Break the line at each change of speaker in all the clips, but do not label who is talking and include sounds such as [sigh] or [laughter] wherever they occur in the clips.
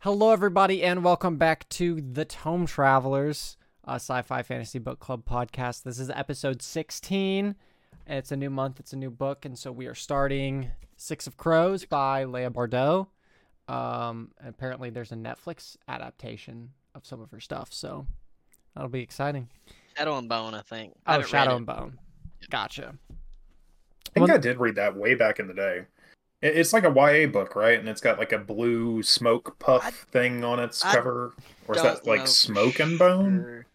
Hello, everybody, and welcome back to the Tome Travelers, a sci-fi fantasy book club podcast. This is episode 16. It's a new month, it's a new book, and so we are starting Six of Crows by Leigh Bardugo. Um, apparently, there's a Netflix adaptation of some of her stuff, so that'll be exciting.
Shadow and Bone, I think.
Oh,
I haven't
Shadow
it.
and Bone. Gotcha.
I think
Well-
I did read that way back in the day. It- It's like a YA book, right? And it's got like a blue smoke puff
I-
thing on its
I
cover. Or is that like
for
Smoke and Bone?
sure.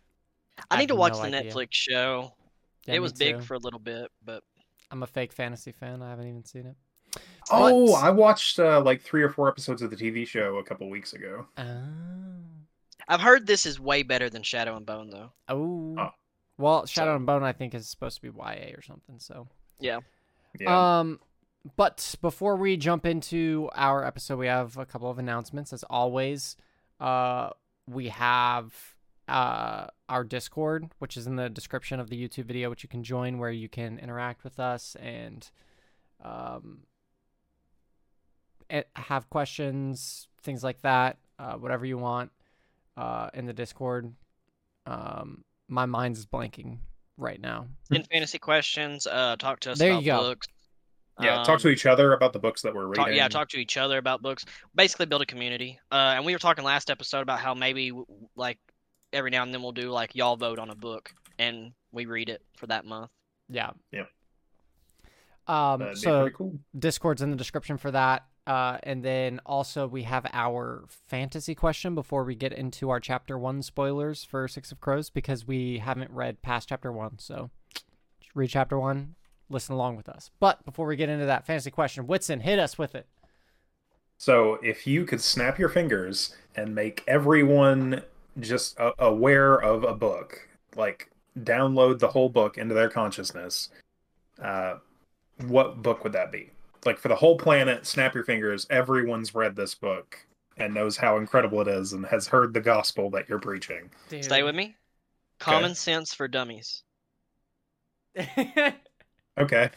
I
I need to watch
no
the
idea.
Netflix show.
Yeah,
it was big
too.
for a little bit, but
I'm a fake fantasy fan. I haven't even seen it.
Oh,
But-
I watched uh, like three or four episodes of the TV show a couple weeks ago.
Oh.
I've heard this is way better than Shadow and Bone, though.
Oh.
Oh.
Well, Shadow
So-
and Bone, I think, is supposed to be YA or something. So.
Yeah.
Yeah.
Um, but before we jump into our episode, we have a couple of announcements. As always, uh, we have uh our Discord, which is in the description of the YouTube video, which you can join, where you can interact with us and um have questions, things like that, uh, whatever you want, uh, in the Discord. Um, my mind is blanking right now.
In fantasy questions, uh, talk to us
There
about
you go.
books.
Yeah, talk
Um,
to each other about the books that we're reading.
talk, yeah, talk to each other about books. Basically, build a community. Uh, and we were talking last episode about how maybe like every now and then we'll do like y'all vote on a book and we read it for that month.
Yeah.
Yeah.
Um,
That'd
so
cool.
Discord's in the description for that. Uh, and then also we have our fantasy question before we get into our chapter one spoilers for Six of Crows because we haven't read past chapter one. So read chapter one, listen along with us. But before we get into that fantasy question, Whitson, hit us with it.
So if you could snap your fingers and make everyone just a- aware of a book, like download the whole book into their consciousness, uh, what book would that be? Like for the whole planet, snap your fingers. Everyone's read this book and knows how incredible it is and has heard the gospel that you're preaching.
Stay with me. Common sense for dummies. [laughs]
Okay.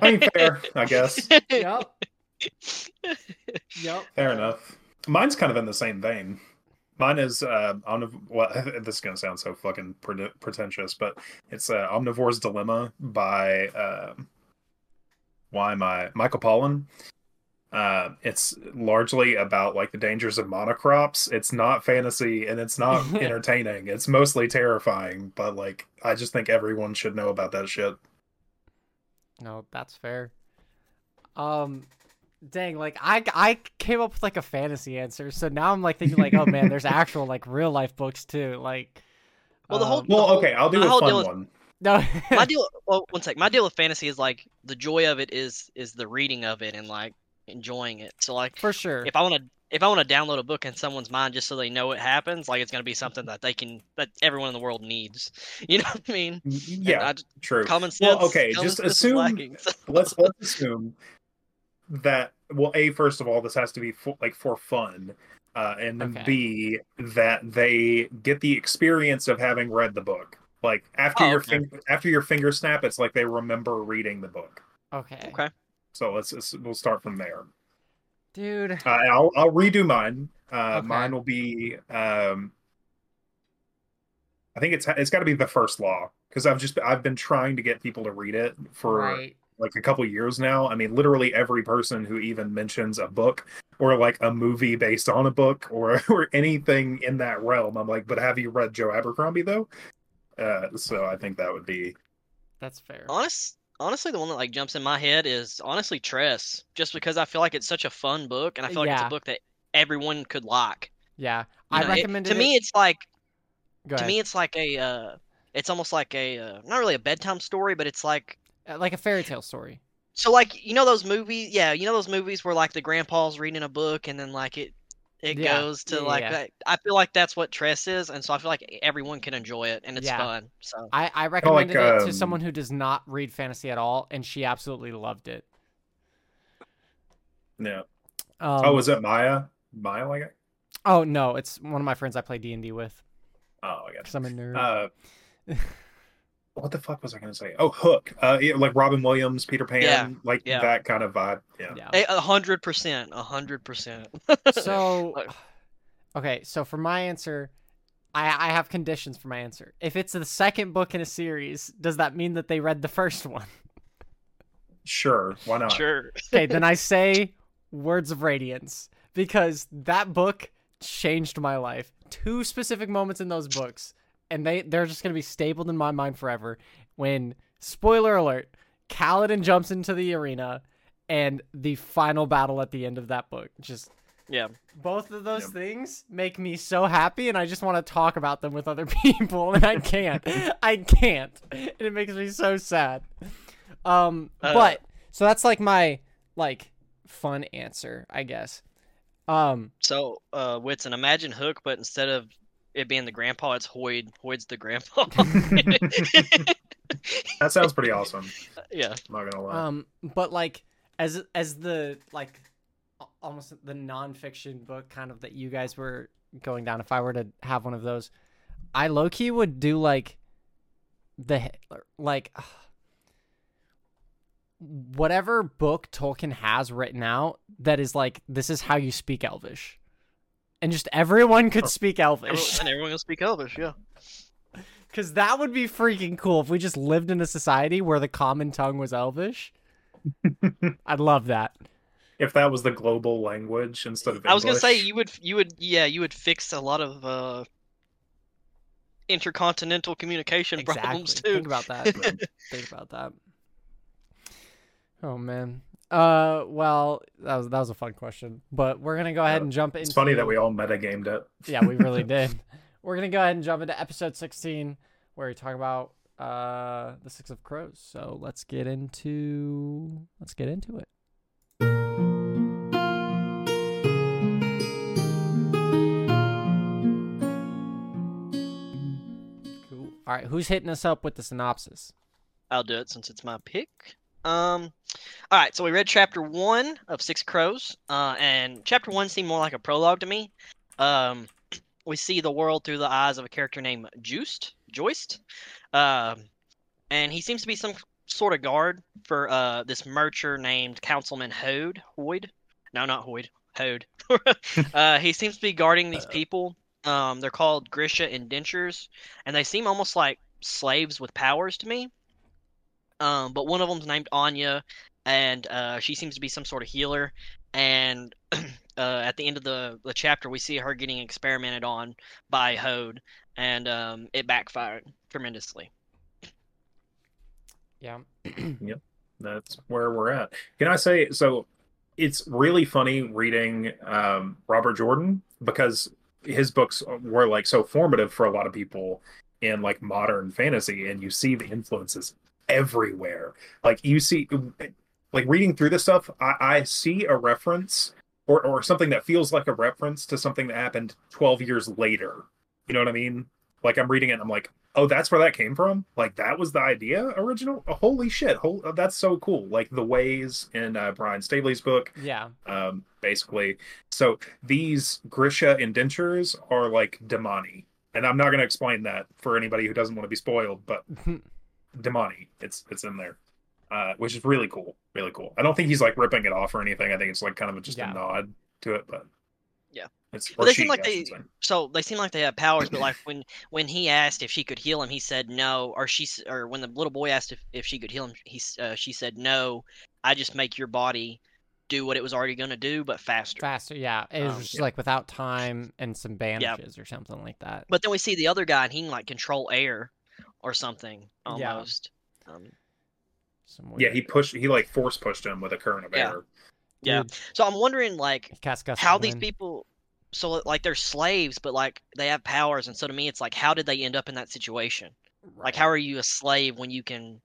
I mean, fair, I guess. [laughs]
yep. Yep.
Fair enough. Mine's kind of in the same vein. Mine is uh, omniv- well, [laughs] this is gonna sound so fucking pre- pretentious, but it's uh, Omnivore's Dilemma by um why am I Michael Pollan. Uh, it's largely about like the dangers of monocrops. It's not fantasy and it's not [laughs] entertaining. It's mostly terrifying, but like I just think everyone should know about that shit.
No, that's fair. Um, dang, like I I came up with like a fantasy answer, so now I'm like thinking like, oh man, there's [laughs] actual like real life books too. Like,
Well, the whole-
um,
Well, okay, I'll do
my
a
whole
fun
deal is-
one.
no, [laughs]
my deal well one sec my deal with fantasy is like the joy of it is is the reading of it and like enjoying it so like
for sure.
if i want to if i want to download a book in someone's mind just so they know it happens like it's going to be something that they can that everyone in the world needs. [laughs] You know what i mean?
Yeah,
I,
true.
common sense
Well, okay, just assume-
lacking, so- [laughs]
let's let's assume that well a first of all this has to be for, like for fun uh and then
Okay.
b that they get the experience of having read the book. Like after
Oh,
your
okay.
finger after your finger snap it's like they remember reading the book.
Okay,
okay.
So let's, let's we'll start from there
dude.
uh, i'll i'll redo mine uh
Okay.
mine will be um i think it's it's got to be the first law because i've just i've been trying to get people to read it for
right.
like a couple years now. I mean, literally every person who even mentions a book or like a movie based on a book or [laughs] or anything in that realm, I'm like, but have you read Joe Abercrombie though? Uh, so I think that would be
That's fair.
honest honestly the one that like jumps in my head is honestly tress just because i feel like it's such a fun book and i feel like it's a book that everyone could like.
Yeah,
You
I
know, it- to me it's like
Go
to me it's like a uh it's almost like a uh, not really a bedtime story but it's like
Uh, like a fairy tale story.
so like you know those movies yeah you know those movies where like the grandpa's reading a book and then like it it
Yeah,
goes to
yeah,
like
yeah.
that- i feel like that's what tress is and so i feel like everyone can enjoy it and it's
Yeah.
fun so
I I recommended it to
um,
someone who does not read fantasy at all, and she absolutely loved it.
yeah.
Um,
oh, was it Maya? Maya like it?
Oh no, it's one of my friends I play D and D with
Oh, I guess.
because I'm a nerd.
Uh, [laughs] what the fuck was I gonna say? Oh, Hook. Uh, yeah, like Robin Williams, Peter Pan,
Yeah,
like
yeah.
that kind of vibe. Yeah.
Yeah.
A a hundred percent, a hundred percent.
So, [laughs] okay, so for my answer, I I have conditions for my answer. If it's the second book in a series, does that mean that they read the first one?
Sure. Why not?
Sure.
Okay, then I [laughs] say Words of Radiance because that book changed my life. Two specific moments in those books, and they they're just gonna be stapled in my mind forever. When spoiler alert, Kaladin jumps into the arena, and the final battle at the end of that book. Just
Yeah.
both of those
Yep.
things make me so happy, and I just want to talk about them with other [laughs] people, and I can't. [laughs] I can't, and it makes me so sad. Um,
Uh,
but so that's like my like fun answer, I guess. Um,
So, uh, Whitson, imagine Hook, but instead of it being the grandpa, it's Hoid. Hoid's the grandpa. [laughs] [laughs]
That sounds pretty awesome.
yeah.
I'm not gonna lie.
um, but like as as the like almost the nonfiction book kind of that you guys were going down. If I were to have one of those, I low key would do like the like whatever book Tolkien has written out that is like this is how you speak Elvish, and just everyone could speak
Everyone,
Elvish
and everyone can speak Elvish. Yeah. [laughs]
because that would be freaking cool if we just lived in a society where the common tongue was Elvish. [laughs] I'd love that.
if that was the global language instead of English.
I was gonna say you would, you would, yeah, you would fix a lot of uh, intercontinental communication
Exactly.
problems too.
Think about that. [laughs] Think about that. Oh man. Uh, well, that was that was a fun question, but we're gonna go ahead
Yeah,
and jump into.
It's funny that we all metagamed it.
Yeah, we really [laughs] did. We're gonna go ahead and jump into episode sixteen, where we talk about uh the Six of Crows. So let's get into let's get into it. Cool. All right, who's hitting us up with the synopsis?
I'll do it since it's my pick. Um, all right, so we read chapter one of Six Crows, uh, and chapter one seemed more like a prologue to me. Um, [clears throat] we see the world through the eyes of a character named Juiced, Joist, um, and he seems to be some sort of guard for uh this mercher named Councilman Hoede. Hoyd? No, not Hoyd. Hoede. [laughs] uh, he seems to be guarding these people. Um, they're called Grisha indentures, and they seem almost like slaves with powers to me. Um, but one of them's named Anya, and uh, she seems to be some sort of healer. And [clears throat] uh, at the end of the, the chapter, we see her getting experimented on by Hoede, and um, it backfired tremendously.
Yeah. [clears throat] yep.
That's where we're at. Can I say so? It's really funny reading um, Robert Jordan because his books were like so formative for a lot of people in like modern fantasy, and you see the influences everywhere. Like you see, like reading through this stuff, I, I see a reference or or something that feels like a reference to something that happened twelve years later. You know what I mean? Like I'm reading it, and I'm like, oh, that's where that came from. Like that was the idea original. Oh, holy shit! Hol- that's so cool. Like the ways in uh, Brian Staveley's book,
Yeah.
um, basically. So these Grisha indentures are like damane, and I'm not going to explain that for anybody who doesn't want to be spoiled, but [laughs] damane, it's it's in there, uh, which is really cool, really cool. I don't think he's like ripping it off or anything. I think it's like kind of just
Yeah.
a nod to it, but
Yeah.
it's.
Well,
or
they seem like they- So they seem like they have powers, but like [clears throat] when when he asked if she could heal him, he said no. Or she or when the little boy asked if, if she could heal him, he uh, she said no. I just make your body do what it was already going to do, but faster.
Faster, yeah. It was
Um,
just like without time and some bandages or something like that.
But then we see the other guy, and he can like control air or something
Yeah.
almost. Um,
Yeah, he pushed. He like force pushed him with a current of
Yeah.
air.
yeah.
weird-
So I'm wondering like
he cast gust
how these
wind.
people. So like they're slaves, but like they have powers, and so to me it's like how did they end up in that situation? Like how are you a slave when you can?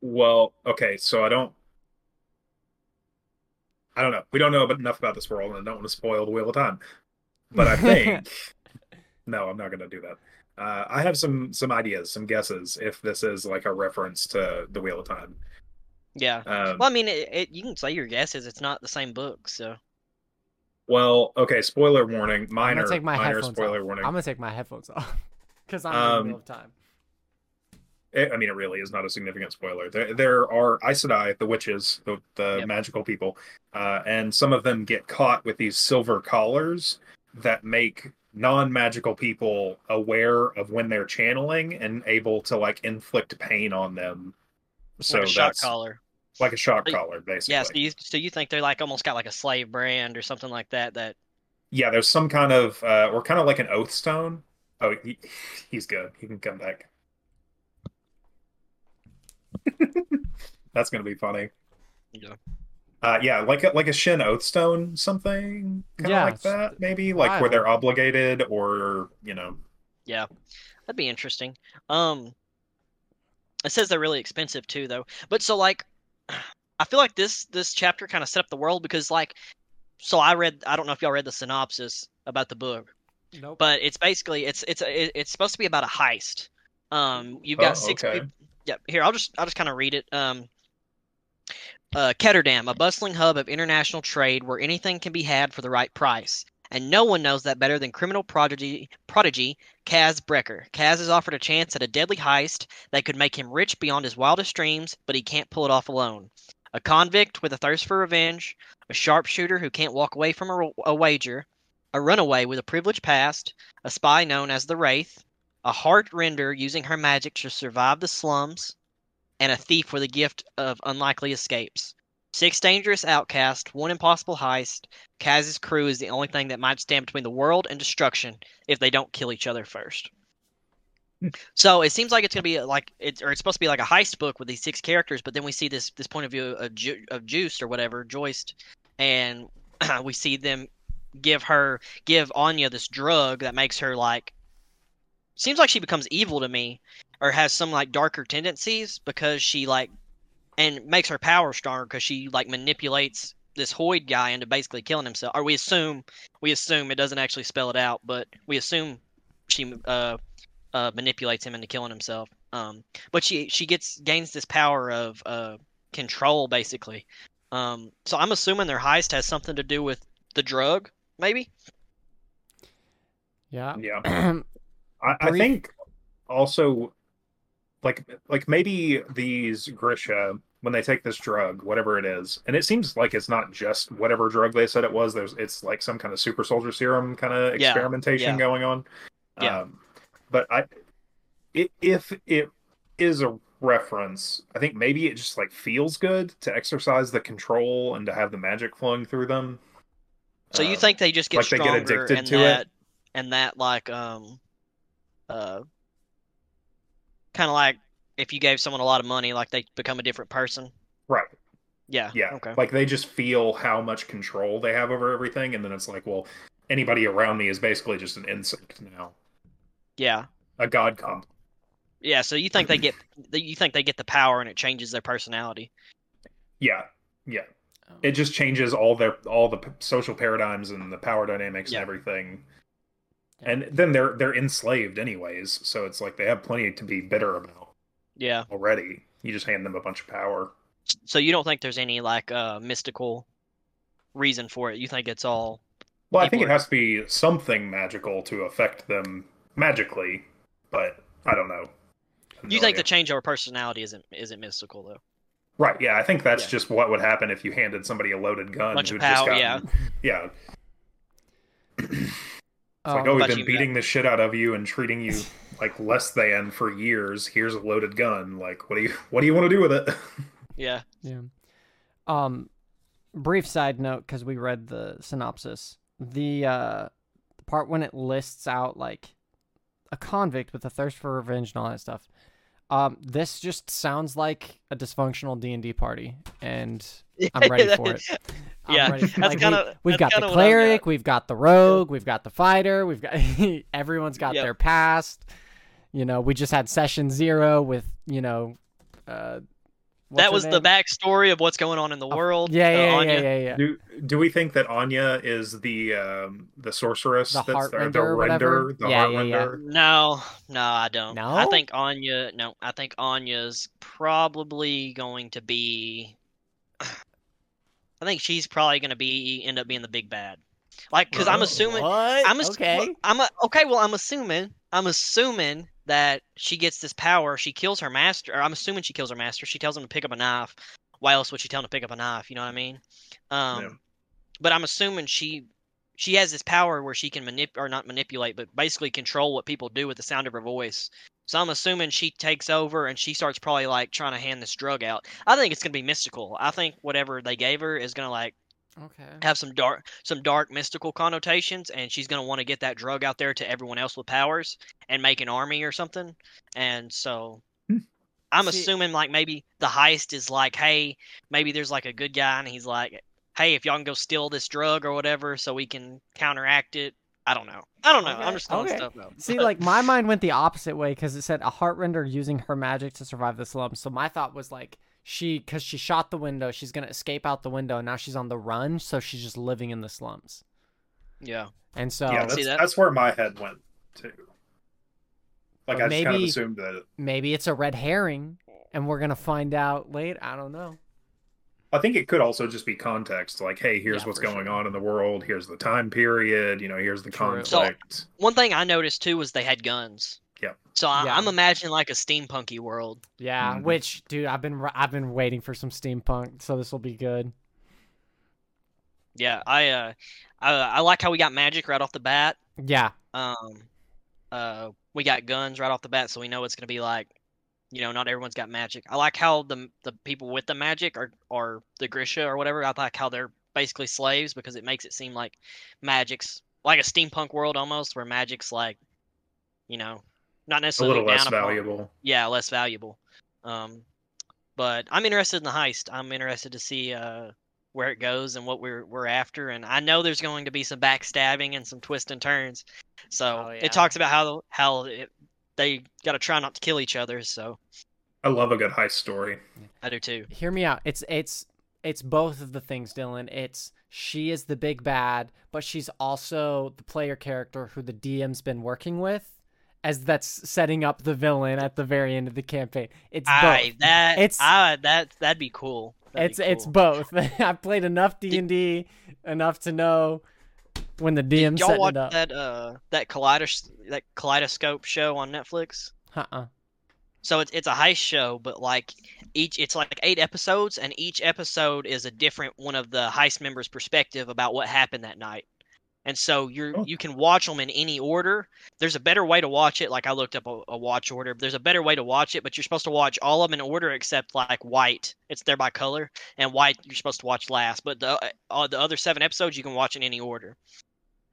Well, okay, so I don't. I don't know. We don't know enough about this world, and I don't want to spoil the Wheel of Time. But I [laughs] think no, I'm not going to do that. Uh, I have some some ideas, some guesses if this is like a reference to the Wheel of Time.
Yeah.
Um,
Well, I mean, it, it, you can say your guesses. It's not the same book, so
well, okay. Spoiler warning. Minor.
I'm gonna take my
minor
headphones
spoiler
off.
warning.
I'm gonna take my headphones off [laughs] because I'm in
Um,
the middle of time.
I I mean, it really is not a significant spoiler. There, there are Aes Sedai, the witches, the, the
Yep.
magical people, uh, and some of them get caught with these silver collars that make non-magical people aware of when they're channeling and able to like inflict pain on them. So
like a shock
that's
collar.
like a shock
So
collar, basically.
Yeah, so you so you think they're like almost got like a slave brand or something like that that
Yeah, there's some kind of, uh, or kind of like an oath stone. Oh, he, he's good. He can come back. [laughs] That's gonna be funny.
Yeah.
Uh, yeah, like a, like a Shin oath stone, something kind of
Yeah,
like that, maybe like where they're obligated, or you know,
Yeah, that'd be interesting. Um, it says they're really expensive too, though. But so like, [sighs] I feel like this this chapter kind of set up the world because like, so I read. I don't know if y'all read the synopsis about the book,
Nope.
but it's basically it's it's it's supposed to be about a heist. Um, you've got
Oh,
six.
okay.
peop- yeah, here I'll just I'll just kind of read it. Um. Uh, Ketterdam, a bustling hub of international trade where anything can be had for the right price. And no one knows that better than criminal prodigy, prodigy Kaz Brekker. Kaz is offered a chance at a deadly heist that could make him rich beyond his wildest dreams, but he can't pull it off alone. A convict with a thirst for revenge, a sharpshooter who can't walk away from a, a wager, a runaway with a privileged past, a spy known as the Wraith, a heart render using her magic to survive the slums, and a thief with a gift of unlikely escapes. Six dangerous outcasts, one impossible heist. Kaz's crew is the only thing that might stand between the world and destruction if they don't kill each other first. So it seems like it's gonna be like it's or it's supposed to be like a heist book with these six characters, but then we see this this point of view of, Ju- of Juiced or whatever, Joist, and [clears throat] we see them give her give Anya this drug that makes her like seems like she becomes evil to me or has some like darker tendencies because she like and makes her power stronger because she like manipulates this Hoyd guy into basically killing himself. Or we assume we assume it doesn't actually spell it out, but we assume she uh, uh, manipulates him into killing himself. Um, but she she gets gains this power of uh, control basically. Um, so I'm assuming their heist has something to do with the drug, maybe.
yeah.
yeah. [clears throat] I, I think also like like maybe these Grisha when they take this drug, whatever it is, and it seems like it's not just whatever drug they said it was. There's it's like some kind of super soldier serum kind of
Yeah,
experimentation
yeah.
going on.
Yeah.
Um, but I, i if it is a reference, I think maybe it just like feels good to exercise the control and to have the magic flowing through them.
So you
Um,
think they just get
like they get
stronger
addicted
and
to it?
that and that like um uh kind of like if you gave someone a lot of money, like they become a different person.
right?
Yeah.
Yeah.
Okay.
Like they just feel how much control they have over everything, and then it's like, well, anybody around me is basically just an insect now,
Yeah.
a god comp.
Yeah. So you think they get [clears throat] you think they get the power and it changes their personality?
Yeah, yeah.
Um,
It just changes all their all the social paradigms and the power dynamics
Yeah.
and everything. And then they're they're enslaved anyways, so it's like they have plenty to be bitter about
Yeah.
already. You just hand them a bunch of power.
So you don't think there's any like uh mystical reason for it? You think it's all
Well, I think
People
it has to be something magical to affect them magically, but I don't know. I
you
no
think
idea.
the change over personality isn't isn't mystical though?
Right, yeah, I think that's
Yeah.
just what would happen if you handed somebody a loaded gun
Bunch
who
of
just got
yeah. [laughs]
yeah. [clears throat] It's
um,
like, oh, we've been
you
beating the shit out of you and treating you like less than for years. Here's a loaded gun. Like, what do you what do you want to do with it? [laughs]
Yeah.
Yeah. Um, brief side note because we read the synopsis. The uh, the part when it lists out like a convict with a thirst for revenge and all that stuff. Um, this just sounds like a dysfunctional D and D party, and I'm [laughs] ready for it. I'm
Yeah,
ready.
that's
Like, we-
kinda-
we've got the
kinda what I've got.
cleric, we've got the rogue, we've got the fighter, we've got [laughs] everyone's got
Yep.
their past. You know, we just had session zero with you know, uh, what's
that
her
was the backstory of what's going on in the world.
Yeah,
uh,
yeah, yeah,
Anya.
yeah, yeah, yeah.
do do we think that Anya is the um the sorceress
The
that's
Heartrender
the, the
whatever?
render, the
Yeah,
heart
yeah, yeah.
No, no, I don't.
No?
I think Anya. No, I think Anya's probably going to be. I think she's probably going to be end up being the big bad. Like, because I'm assuming.
What?
I'm ass-
okay.
I'm a, okay. Well, I'm assuming. I'm assuming that she gets this power. She kills her master. Or I'm assuming she kills her master. She tells him to pick up a knife. Why else would she tell him to pick up a knife? You know what I mean? Um,
Yeah.
But I'm assuming she she has this power where she can manipulate or not manipulate, but basically control what people do with the sound of her voice. So I'm assuming she takes over and she starts probably like trying to hand this drug out. I think it's gonna be mystical. I think whatever they gave her is gonna like
Okay.
have some dark some dark mystical connotations and she's going to want to get that drug out there to everyone else with powers and make an army or something and so
Hmm.
i'm
See-
assuming like maybe the heist is like hey maybe there's like a good guy and he's like hey if y'all can go steal this drug or whatever so we can counteract it i don't know i don't know
Okay,
i'm just throwing
okay.
stuff out
See, like my [laughs] mind went the opposite way because it said a heartrender using her magic to survive the slums. So my thought was like she, because she shot the window, she's gonna escape out the window. And now she's on the run, so she's just living in the slums.
yeah
And so
yeah,
see
that's,
that.
that's where my head went too. Like
But
I just kind of assumed that.
maybe it's a red herring, and we're gonna find out later. I don't know.
I think it could also just be context, like, hey, here's
Yeah,
what's going
sure.
on in the world. Here's the time period. You know, here's the
True.
So- one thing i noticed too was they had guns
Yeah.
so I,
Yeah.
i'm imagining like a steampunky world
Yeah,
Mhm.
which dude, I've been I've been waiting for some steampunk, so this will be good.
yeah i uh I, I like how we got magic right off the bat
Yeah,
Um, uh, we got guns right off the bat, so we know it's gonna be like, you know, not everyone's got magic. I like how the the people with the magic are are the Grisha or whatever. I like how they're basically slaves because it makes it seem like magic's like a steampunk world almost, where magic's like, you know, not
A
necessarily
little less
down upon-
valuable.
Yeah, less valuable. Um, but I'm interested in the heist. I'm interested to see uh where it goes and what we're we're after. And I know there's going to be some backstabbing and some twists and turns. So
Oh, yeah.
it talks about how how it, they got to try not to kill each other. So
I love a good heist story.
I do too.
hear me out. It's it's it's both of the things, Dylan. It's she is the big bad, but she's also the player character who the DM's been working with, as that's setting up the villain at the very end of the campaign. It's both.
That
It's-
I that that'd be cool. That'd
it's
be
it's both. [laughs] I've played enough D and D enough to know when the DM's
Y'all watch
it up.
that uh that kaleidos that kaleidoscope show on Netflix?
Uh-uh.
So it's it's a heist show, but like each it's like eight episodes, and each episode is a different one of the heist members' perspective about what happened that night. And so you're
Oh.
you can watch them in any order. There's a better way to watch it. Like I looked up a, a watch order. There's a better way to watch it, but you're supposed to watch all of them in order except like white. It's there by color, and white you're supposed to watch last. But the uh, the other seven episodes you can watch in any order.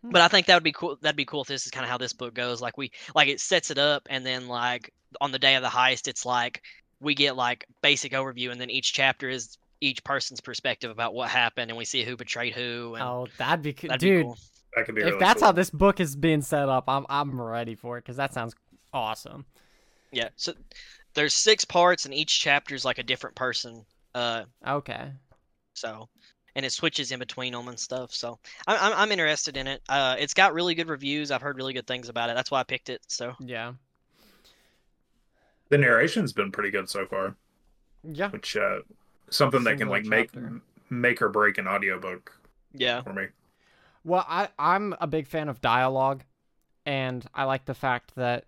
But I think that would be cool. That'd be cool if this is kind of how this book goes. Like we like it sets it up, and then like on the day of the heist, it's like we get like basic overview, and then each chapter is each person's perspective about what happened, and we see who betrayed who. And
Oh, that'd be co-
that'd
dude.
be cool.
That could be
if
really
that's
cool.
how this book is being set up, I'm I'm ready for it because that sounds awesome.
Yeah. So there's six parts, and each chapter is like a different person. Uh,
Okay.
so and it switches in between them and stuff. So I'm I'm, I'm interested in it. Uh, it's got really good reviews. I've heard really good things about it. That's why I picked it. So
Yeah.
the narration's been pretty good so far,
Yeah.
which uh something that can
Single
like make make or break an audiobook
yeah.
for me.
Well, I I'm a big fan of dialogue, and I like the fact that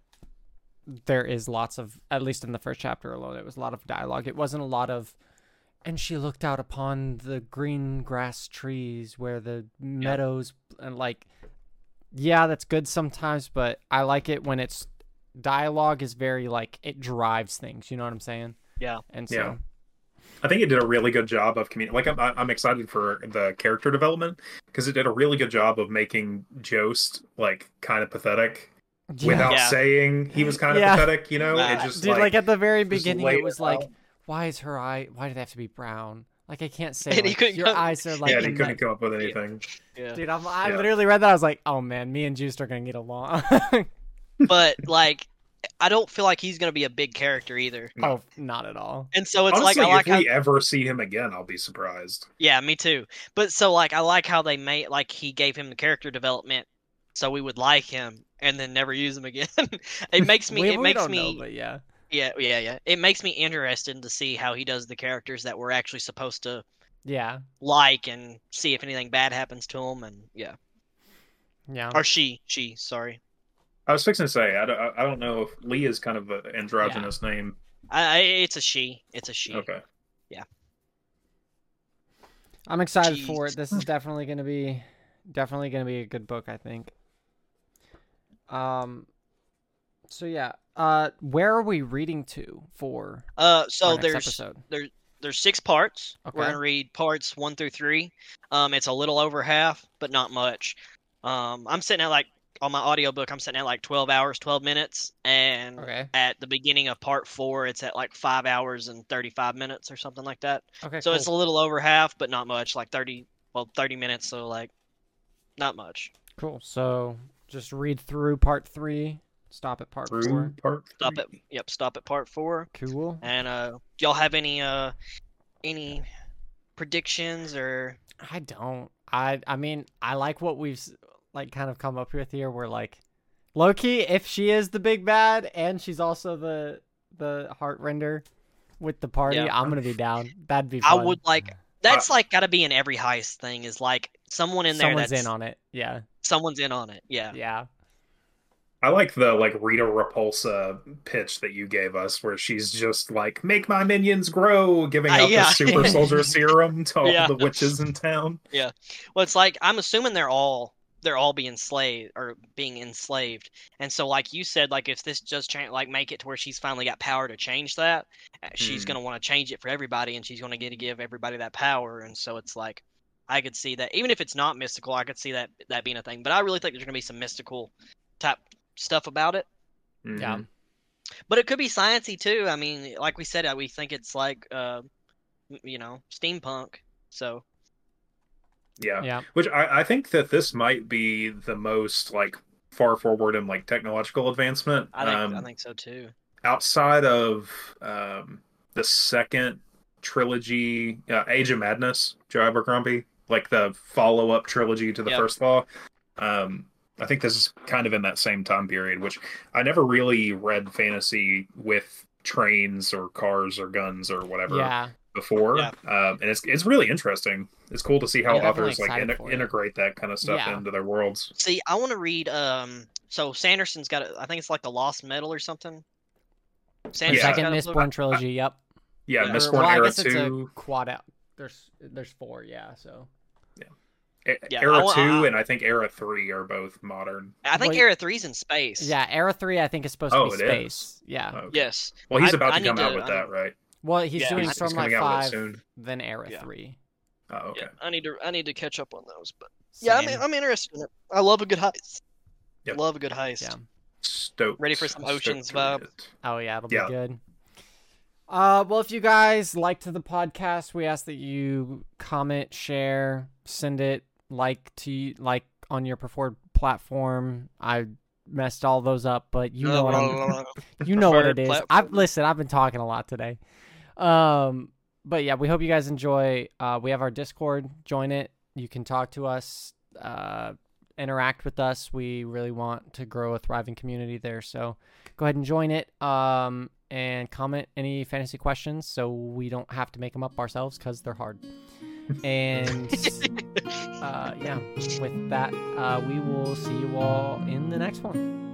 there is lots of at least in the first chapter alone, it was a lot of dialogue. It wasn't a lot of. And she looked out upon the green grass trees where the meadows and like, yeah, that's good sometimes, but I like it when it's dialogue is very like it drives things. You know what I'm saying?
Yeah.
And so
Yeah. I think it did a really good job of community. Like I'm, I'm excited for the character development because it did a really good job of making Joost like kind of pathetic
Yeah.
without
Yeah.
saying he was kind of
Yeah.
pathetic. You know,
Uh,
it just
Dude, like,
like,
at the very beginning, it was
it
like,
out.
Why is her eye? Why do they have to be brown? Like I can't say. [laughs]
And he
like, your
come-
eyes are [laughs] like.
yeah, he couldn't
night-
come up with anything.
Yeah.
Dude, I'm, I
Yeah.
literally read that. I was like, oh man, me and Juiced are gonna get along. [laughs]
but like I don't feel like he's gonna be a big character either.
Oh, not at all.
And so it's
Honestly,
like I like
if
how
we ever see him again, I'll be surprised.
yeah, me too. But so like I like how they made like he gave him the character development so we would like him and then never use him again. it makes me
we,
it
we
makes
don't
me
know, but yeah,
yeah yeah yeah it makes me interested to see how he does the characters that we're actually supposed to
yeah,
like and see if anything bad happens to him and yeah
yeah.
or she she sorry
I was fixing to say I don't, I don't know if Leigh is kind of an androgynous name.
I, I, it's a she. It's a she.
Okay.
Yeah i'm excited for it. This is [laughs] definitely gonna be definitely gonna be a good book, I think. Um so yeah. Uh where are we reading to for
Uh, so there's
episode?
there's six parts. We're gonna read parts one through three. Um, it's a little over half, but not much. Um, I'm sitting at like on my audiobook, I'm sitting at like 12 hours, 12 minutes, and
Okay.
at the beginning of part four, it's at like five hours and 35 minutes or something like that.
Okay.
So it's a little over half, but not much. Like 30, well, 30 minutes. So like, not much.
cool. So just read through part three, stop at part
Through
four.
part
Stop at yep. Stop at part four.
Cool.
And uh, do y'all have any uh, any predictions or
I don't. I I mean, I like what we've like kind of come up with here. We're like Loki, if she is the big bad and she's also the the heart render with the party,
Yeah.
I'm gonna be down. That'd be
I would like that's like got to be in every heist thing is like someone in there
Someone's
that's
in on it. Yeah.
someone's in on it. Yeah.
Yeah.
I like the like Rita Repulsa pitch that you gave us, where she's just like, "Make my minions grow," giving
Uh,
out
yeah.
the super [laughs] soldier serum to all
Yeah.
the witches in town.
Yeah, well, it's like I'm assuming they're all they're all being enslaved or being enslaved, and so like you said, like if this just change, like make it to where she's finally got power to change that, uh, she's
Hmm.
gonna want to change it for everybody, and she's gonna get to give everybody that power, and so it's like I could see that even if it's not mystical, I could see that that being a thing. But I really think there's gonna be some mystical type stuff about it.
Yeah.
Mhm.
But it could be sciency too. I mean, like we said, uh, we think it's like, uh, you know, steampunk. So
yeah.
Yeah.
Which I, I think that this might be the most like far forward in like technological advancement.
I think
um,
I think so too.
outside of um, the second trilogy, uh, Age of Madness, Joe Abercrombie, like the follow up trilogy to the
Yep.
first law. Um, I think this is kind of in that same time period, which I never really read fantasy with trains or cars or guns or whatever
Yeah.
before.
Yeah.
Um, and it's it's really interesting. It's cool to see how
Yeah,
authors like in- integrate that kind of stuff
Yeah.
into their worlds.
See, I want to read. Um, so Sanderson's got. A, I think it's like the Lost Metal or something. Sanderson's
Yeah.
Second
got
Mistborn
book.
trilogy. Yep.
Yeah,
Yeah.
Mistborn
Or- well, I
Era
guess it's
Two,
a quad out. There's there's four. Yeah. So.
E-
Yeah,
Era
I wa-
Two,
I-
and I think Era Three are both modern.
I think
Well,
Era Three's in space.
Yeah. Era three, I think is supposed
Oh,
to be
it
space.
is?
Yeah.
Okay.
Yes.
Well, he's
I-
about
I
to
need
come out
to-
with
I
that, right?
Well, he's
Yeah.
doing
He's-
Stormlight
he's coming out with
five,
soon.
then Era
Yeah.
three.
Oh, okay.
Yeah, I need to. I need to catch up on those. But yeah, I'm, I'm interested in it. I love a good heist.
Yep.
Love a good heist.
Yeah.
Stoked.
Ready for some Oceans
to
vibe?
it.
Oh yeah, it'll
Yeah.
be good. Uh, well, if you guys liked the podcast, we ask that you comment, share, send it like to like on your preferred platform. I messed all those up, but you know what I'm. [laughs] You know what it
is.
Is. I've
platform.
listen. I've been talking a lot today. Um, but yeah, we hope you guys enjoy. Uh, we have our Discord. Join it. You can talk to us. Uh, interact with us. We really want to grow a thriving community there. So go ahead and join it. Um, and comment any fantasy questions so we don't have to make them up ourselves because they're hard. [laughs] And [laughs] uh, yeah, with that, uh, we will see you all in the next one.